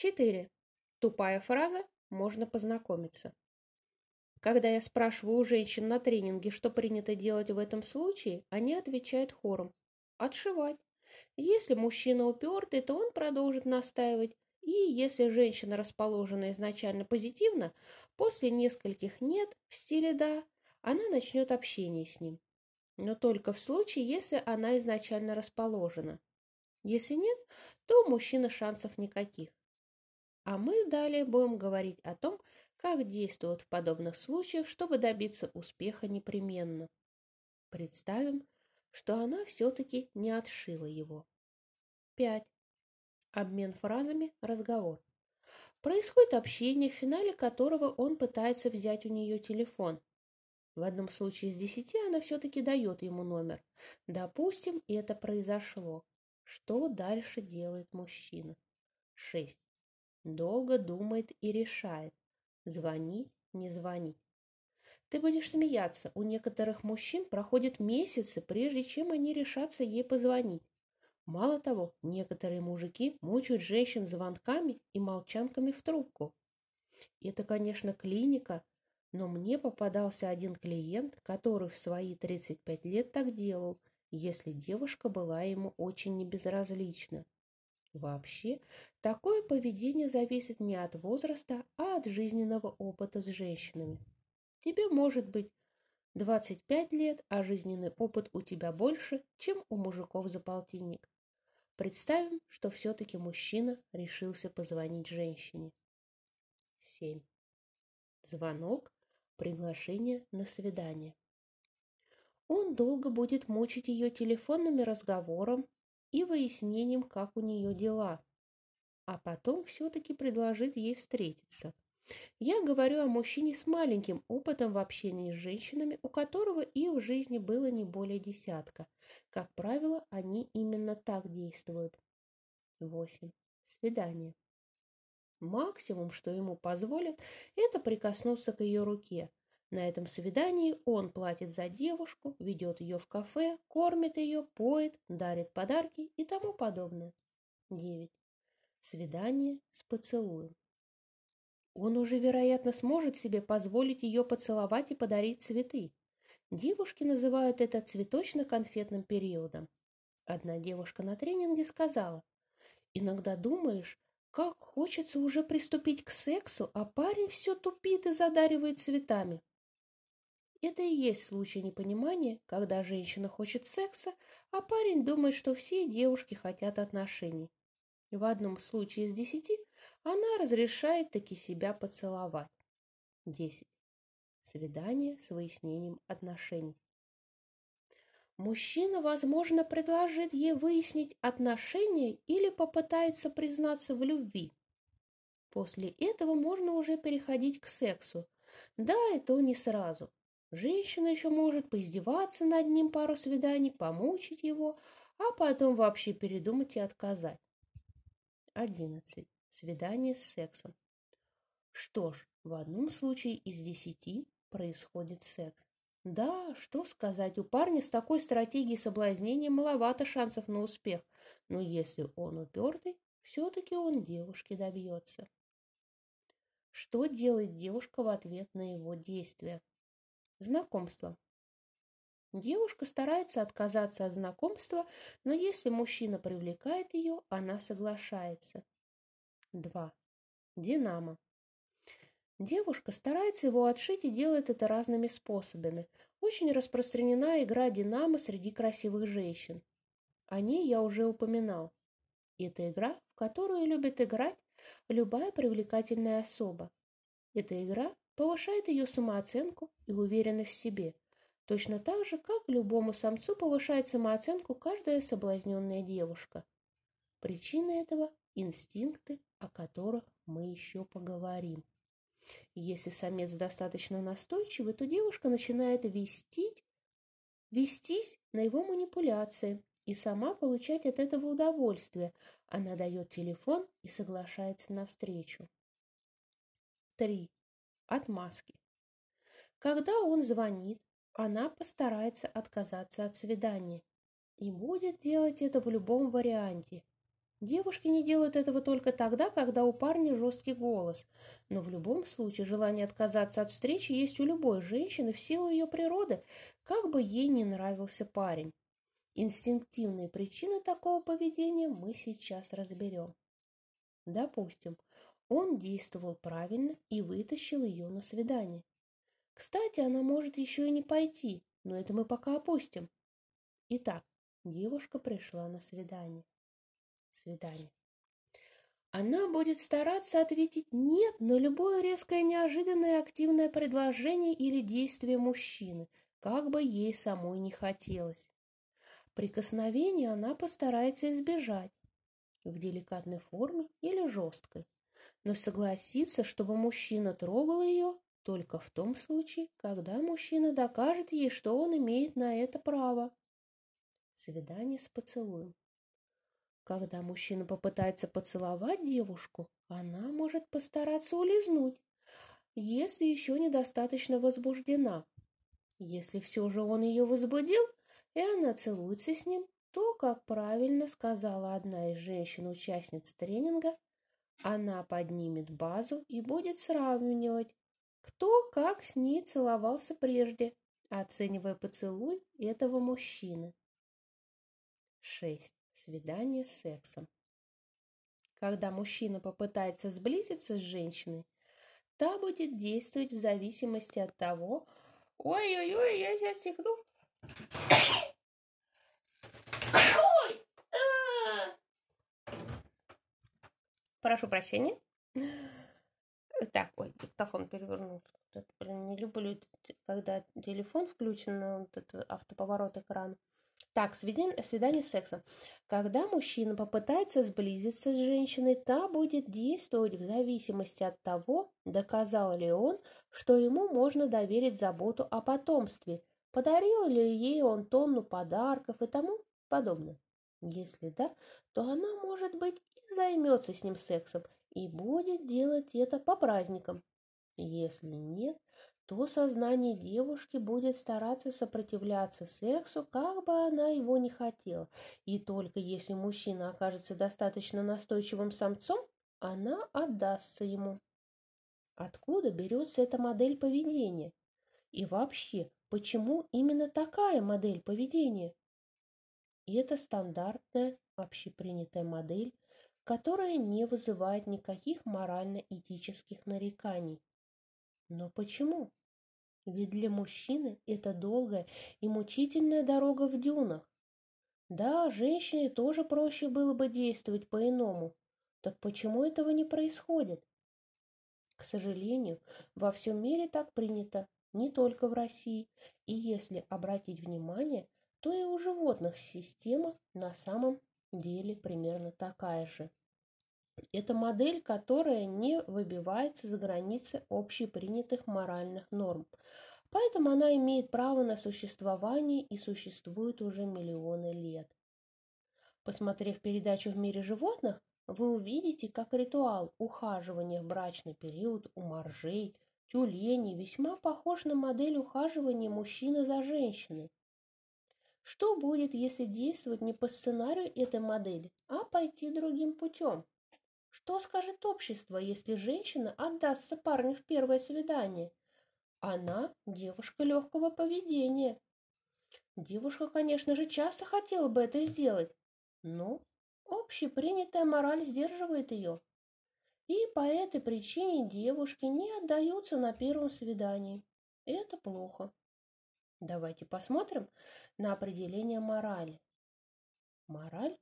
4. Тупая фраза «можно познакомиться». Когда я спрашиваю у женщин на тренинге, что принято делать в этом случае, они отвечают хором «отшивать». Если мужчина упертый, то он продолжит настаивать, и если женщина расположена изначально позитивно, после нескольких «нет» в стиле «да», она начнет общение с ним. Но только в случае, если она изначально расположена. Если нет, то у мужчины шансов никаких. А мы далее будем говорить о том, как действовать в подобных случаях, чтобы добиться успеха непременно. Представим, что она все-таки не отшила его. 5. Обмен фразами «разговор». Происходит общение, в финале которого он пытается взять у нее телефон. В одном случае из десяти она все-таки дает ему номер. Допустим, это произошло. Что дальше делает мужчина? 6. Долго думает и решает, звонить, не звонить. Ты будешь смеяться, у некоторых мужчин проходят месяцы, прежде чем они решатся ей позвонить. Мало того, некоторые мужики мучают женщин звонками и молчанками в трубку. Это, конечно, клиника, но мне попадался один клиент, который в свои 35 лет так делал, если девушка была ему очень небезразлична. Вообще, такое поведение зависит не от возраста, а от жизненного опыта с женщинами. Тебе может быть 25 лет, а жизненный опыт у тебя больше, чем у мужиков за полтинник. Представим, что все-таки мужчина решился позвонить женщине. 7. Звонок, приглашение на свидание. Он долго будет мучить ее телефонными разговором и выяснением, как у нее дела, а потом все-таки предложит ей встретиться. Я говорю о мужчине с маленьким опытом в общении с женщинами, у которого и в жизни было не более десятка. Как правило, они именно так действуют. 8. Свидание. Максимум, что ему позволят, это прикоснуться к ее руке. На этом свидании он платит за девушку, ведет ее в кафе, кормит ее, поет, дарит подарки и тому подобное. 9. Свидание с поцелуем. Он уже, вероятно, сможет себе позволить ее поцеловать и подарить цветы. Девушки называют это цветочно-конфетным периодом. Одна девушка на тренинге сказала, «Иногда думаешь, как хочется уже приступить к сексу, а парень все тупит и задаривает цветами. Это и есть случай непонимания, когда женщина хочет секса, а парень думает, что все девушки хотят отношений. В одном случае из десяти она разрешает таки себя поцеловать. 10. Свидание с выяснением отношений. Мужчина, возможно, предложит ей выяснить отношения или попытается признаться в любви. После этого можно уже переходить к сексу. Да, это не сразу. Женщина еще может поиздеваться над ним пару свиданий, помучить его, а потом вообще передумать и отказать. 11. Свидание с сексом. Что ж, в одном случае из десяти происходит секс. Да, что сказать, у парня с такой стратегией соблазнения маловато шансов на успех, но если он упертый, все-таки он девушки добьется. Что делает девушка в ответ на его действия? Знакомство. Девушка старается отказаться от знакомства, но если мужчина привлекает ее, она соглашается. 2. Динамо. Девушка старается его отшить и делает это разными способами. Очень распространена игра «Динамо» среди красивых женщин. О ней я уже упоминал. Это игра, в которую любит играть любая привлекательная особа. Эта игра повышает ее самооценку и уверенность в себе, точно так же, как любому самцу повышает самооценку каждая соблазненная девушка. Причина этого – инстинкты, о которых мы еще поговорим. Если самец достаточно настойчивый, то девушка начинает вестить, вестись на его манипуляции и сама получать от этого удовольствие. Она дает телефон и соглашается на встречу. 3 отмазки. Когда он звонит, она постарается отказаться от свидания и будет делать это в любом варианте. Девушки не делают этого только тогда, когда у парня жесткий голос. Но в любом случае желание отказаться от встречи есть у любой женщины в силу ее природы, как бы ей не нравился парень. Инстинктивные причины такого поведения мы сейчас разберем. Допустим, он действовал правильно и вытащил ее на свидание. Кстати, она может еще и не пойти, но это мы пока опустим. Итак, девушка пришла на свидание свидания. Она будет стараться ответить «нет» на любое резкое, неожиданное, активное предложение или действие мужчины, как бы ей самой не хотелось. Прикосновения она постарается избежать в деликатной форме или жесткой, но согласится, чтобы мужчина трогал ее только в том случае, когда мужчина докажет ей, что он имеет на это право. Свидание с поцелуем. Когда мужчина попытается поцеловать девушку, она может постараться улизнуть, если еще недостаточно возбуждена. Если все же он ее возбудил, и она целуется с ним, то, как правильно сказала одна из женщин-участниц тренинга, она поднимет базу и будет сравнивать, кто как с ней целовался прежде, оценивая поцелуй этого мужчины. 6. Свидание с сексом. Когда мужчина попытается сблизиться с женщиной, та будет действовать в зависимости от того, ой-ой-ой, я сейчас стихну. Ой! А! Прошу прощения. Так, ой, диктофон перевернулся. Блин, не люблю, когда телефон включен, вот этот автоповорот экрана. Так, свидание, свидание с сексом. Когда мужчина попытается сблизиться с женщиной, та будет действовать в зависимости от того, доказал ли он, что ему можно доверить заботу о потомстве, подарил ли ей он тонну подарков и тому подобное. Если да, то она, может быть, займется с ним сексом и будет делать это по праздникам. Если нет, то сознание девушки будет стараться сопротивляться сексу, как бы она его не хотела. И только если мужчина окажется достаточно настойчивым самцом, она отдастся ему. Откуда берется эта модель поведения? И вообще, почему именно такая модель поведения? И это стандартная общепринятая модель, которая не вызывает никаких морально-этических нареканий. Но почему? Ведь для мужчины это долгая и мучительная дорога в дюнах. Да, женщине тоже проще было бы действовать по-иному. Так почему этого не происходит? К сожалению, во всем мире так принято, не только в России. И если обратить внимание, то и у животных система на самом деле примерно такая же. Это модель, которая не выбивается за границы общепринятых моральных норм. Поэтому она имеет право на существование и существует уже миллионы лет. Посмотрев передачу «В мире животных», вы увидите, как ритуал ухаживания в брачный период у моржей, тюленей весьма похож на модель ухаживания мужчины за женщиной. Что будет, если действовать не по сценарию этой модели, а пойти другим путем? Что скажет общество, если женщина отдастся парню в первое свидание? Она девушка легкого поведения. Девушка, конечно же, часто хотела бы это сделать, но общепринятая мораль сдерживает ее. И по этой причине девушки не отдаются на первом свидании. Это плохо. Давайте посмотрим на определение морали. Мораль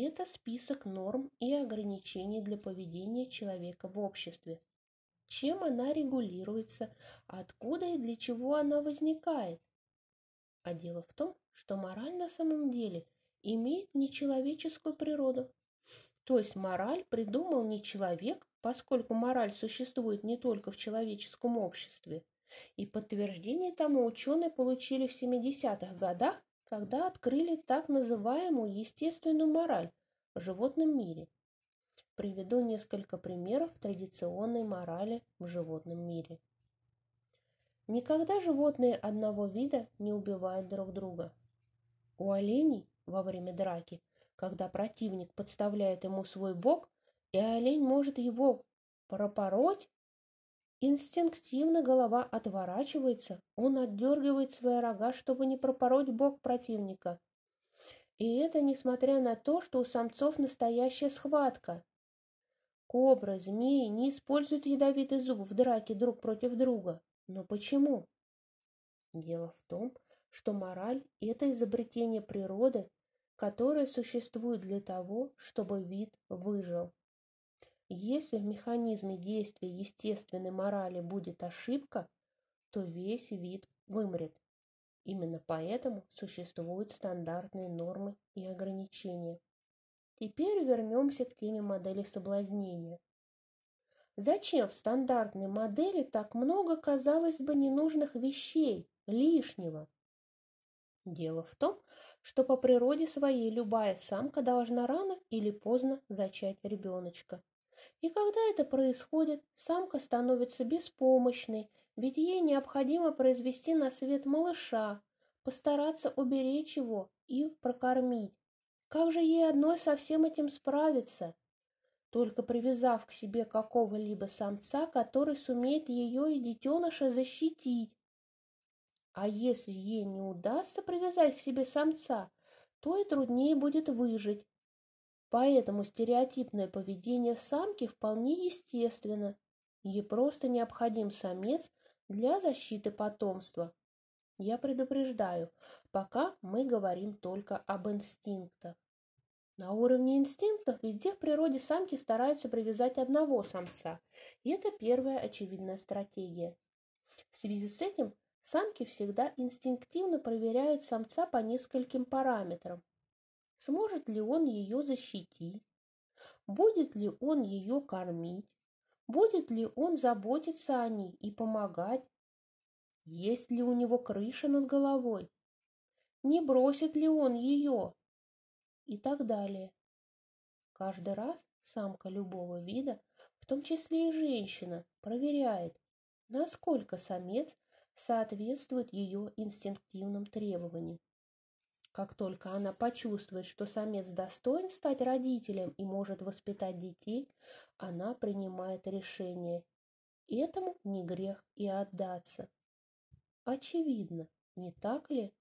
это список норм и ограничений для поведения человека в обществе. Чем она регулируется, откуда и для чего она возникает. А дело в том, что мораль на самом деле имеет нечеловеческую природу. То есть мораль придумал не человек, поскольку мораль существует не только в человеческом обществе. И подтверждение тому ученые получили в 70-х годах когда открыли так называемую естественную мораль в животном мире. Приведу несколько примеров традиционной морали в животном мире. Никогда животные одного вида не убивают друг друга. У оленей во время драки когда противник подставляет ему свой бок, и олень может его пропороть, инстинктивно голова отворачивается, он отдергивает свои рога, чтобы не пропороть бок противника. И это несмотря на то, что у самцов настоящая схватка. Кобры, змеи не используют ядовитый зуб в драке друг против друга. Но почему? Дело в том, что мораль – это изобретение природы, которое существует для того, чтобы вид выжил. Если в механизме действия естественной морали будет ошибка, то весь вид вымрет. Именно поэтому существуют стандартные нормы и ограничения. Теперь вернемся к теме модели соблазнения. Зачем в стандартной модели так много, казалось бы, ненужных вещей, лишнего? Дело в том, что по природе своей любая самка должна рано или поздно зачать ребеночка. И когда это происходит, самка становится беспомощной, ведь ей необходимо произвести на свет малыша, постараться уберечь его и прокормить. Как же ей одной со всем этим справиться? Только привязав к себе какого-либо самца, который сумеет ее и детеныша защитить. А если ей не удастся привязать к себе самца, то и труднее будет выжить. Поэтому стереотипное поведение самки вполне естественно. Ей просто необходим самец для защиты потомства. Я предупреждаю, пока мы говорим только об инстинктах. На уровне инстинктов везде в природе самки стараются привязать одного самца, и это первая очевидная стратегия. В связи с этим самки всегда инстинктивно проверяют самца по нескольким параметрам. Сможет ли он ее защитить? Будет ли он ее кормить? Будет ли он заботиться о ней и помогать? Есть ли у него крыша над головой? Не бросит ли он ее? и так далее. Каждый раз самка любого вида, в том числе и женщина, проверяет, насколько самец соответствует ее инстинктивным требованиям. Как только она почувствует, что самец достоин стать родителем и может воспитать детей, она принимает решение. Этому не грех и отдаться. Очевидно, не так ли?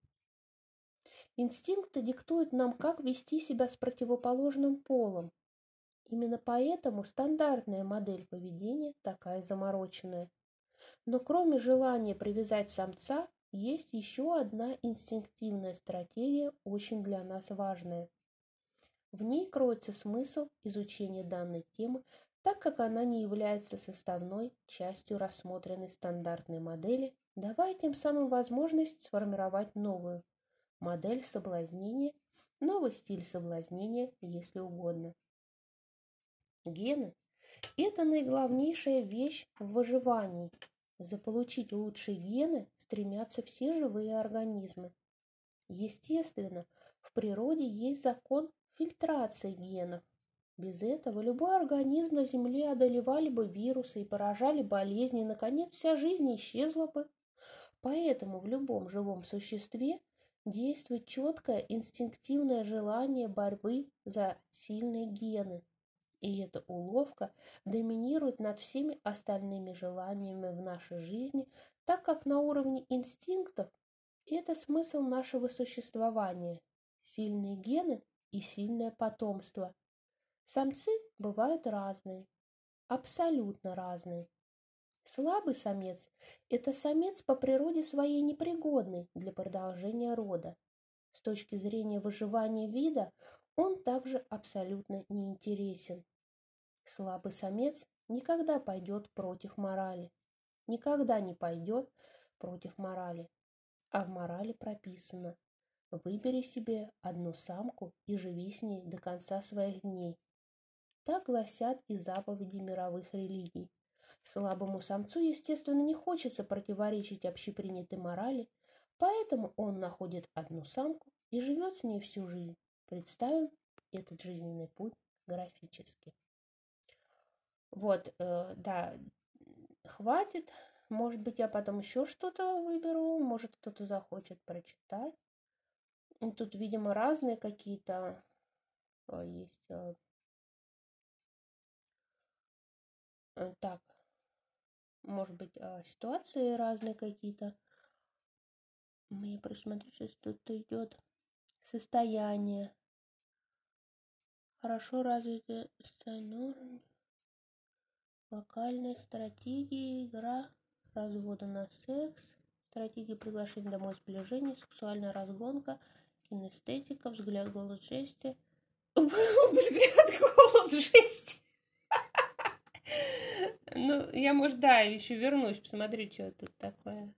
Инстинкты диктуют нам, как вести себя с противоположным полом. Именно поэтому стандартная модель поведения такая замороченная. Но кроме желания привязать самца, есть еще одна инстинктивная стратегия, очень для нас важная. В ней кроется смысл изучения данной темы, так как она не является составной частью рассмотренной стандартной модели, давая тем самым возможность сформировать новую модель соблазнения, новый стиль соблазнения, если угодно. Гены – это наиглавнейшая вещь в выживании. Заполучить лучшие гены стремятся все живые организмы. Естественно, в природе есть закон фильтрации генов. Без этого любой организм на Земле одолевали бы вирусы и поражали болезни, и, наконец, вся жизнь исчезла бы. Поэтому в любом живом существе действует четкое инстинктивное желание борьбы за сильные гены. И эта уловка доминирует над всеми остальными желаниями в нашей жизни, так как на уровне инстинктов это смысл нашего существования. Сильные гены и сильное потомство. Самцы бывают разные, абсолютно разные. Слабый самец – это самец по природе своей непригодный для продолжения рода. С точки зрения выживания вида он также абсолютно неинтересен. Слабый самец никогда пойдет против морали. Никогда не пойдет против морали. А в морали прописано «Выбери себе одну самку и живи с ней до конца своих дней». Так гласят и заповеди мировых религий. Слабому самцу, естественно, не хочется противоречить общепринятой морали, поэтому он находит одну самку и живет с ней всю жизнь. Представим этот жизненный путь графически. Вот, э, да, хватит. Может быть, я потом еще что-то выберу, может, кто-то захочет прочитать. Тут, видимо, разные какие-то а, есть. А, э, так, может быть, а, ситуации разные какие-то. Мне просмотрю, сейчас тут идет состояние. Хорошо развитые сценарий, локальные стратегии, игра, развода на секс, стратегии приглашения домой сближения, сексуальная разгонка, кинестетика, взгляд, голос, жести. Взгляд, голос, жесть. Ну, я, может, да, еще вернусь, посмотрю, что тут такое.